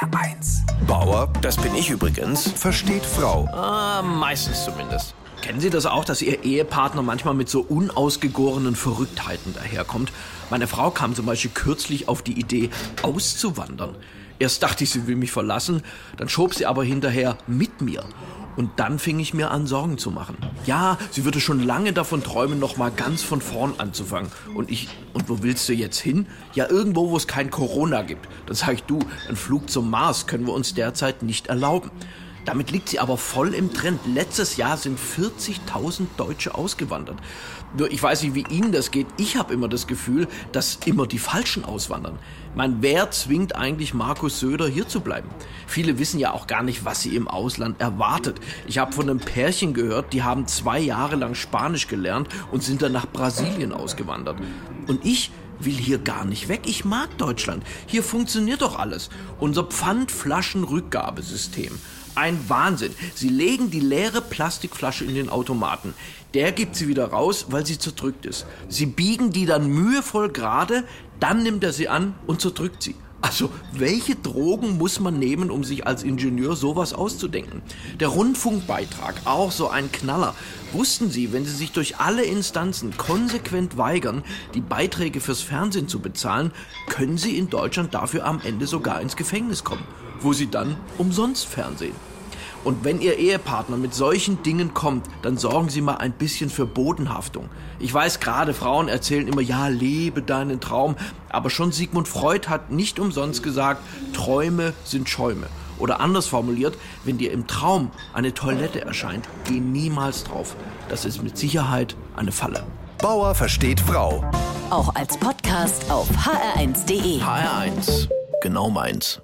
HR1. Bauer, das bin ich übrigens, versteht Frau. Ah, meistens zumindest. Kennen Sie das auch, dass Ihr Ehepartner manchmal mit so unausgegorenen Verrücktheiten daherkommt? Meine Frau kam zum Beispiel kürzlich auf die Idee, auszuwandern. Erst dachte ich, sie will mich verlassen, dann schob sie aber hinterher mit mir. Und dann fing ich mir an, Sorgen zu machen. Ja, sie würde schon lange davon träumen, noch mal ganz von vorn anzufangen. Und ich, und wo willst du jetzt hin? Ja, irgendwo, wo es kein Corona gibt. Dann sag ich, du, ein Flug zum Mars können wir uns derzeit nicht erlauben. Damit liegt sie aber voll im Trend. Letztes Jahr sind 40.000 Deutsche ausgewandert. Nur ich weiß nicht, wie Ihnen das geht. Ich habe immer das Gefühl, dass immer die Falschen auswandern. Man, wer zwingt eigentlich Markus Söder hier zu bleiben? Viele wissen ja auch gar nicht, was sie im Ausland erwartet. Ich habe von einem Pärchen gehört, die haben zwei Jahre lang Spanisch gelernt und sind dann nach Brasilien ausgewandert. Und ich will hier gar nicht weg. Ich mag Deutschland. Hier funktioniert doch alles. Unser Pfandflaschenrückgabesystem. Ein Wahnsinn. Sie legen die leere Plastikflasche in den Automaten. Der gibt sie wieder raus, weil sie zerdrückt ist. Sie biegen die dann mühevoll gerade, dann nimmt er sie an und zerdrückt sie. Also, welche Drogen muss man nehmen, um sich als Ingenieur sowas auszudenken? Der Rundfunkbeitrag, auch so ein Knaller. Wussten Sie, wenn Sie sich durch alle Instanzen konsequent weigern, die Beiträge fürs Fernsehen zu bezahlen, können Sie in Deutschland dafür am Ende sogar ins Gefängnis kommen, wo Sie dann umsonst Fernsehen. Und wenn Ihr Ehepartner mit solchen Dingen kommt, dann sorgen Sie mal ein bisschen für Bodenhaftung. Ich weiß gerade, Frauen erzählen immer, ja, lebe deinen Traum. Aber schon Sigmund Freud hat nicht umsonst gesagt, Träume sind Schäume. Oder anders formuliert, wenn dir im Traum eine Toilette erscheint, geh niemals drauf. Das ist mit Sicherheit eine Falle. Bauer versteht Frau. Auch als Podcast auf hr1.de. HR1, genau meins.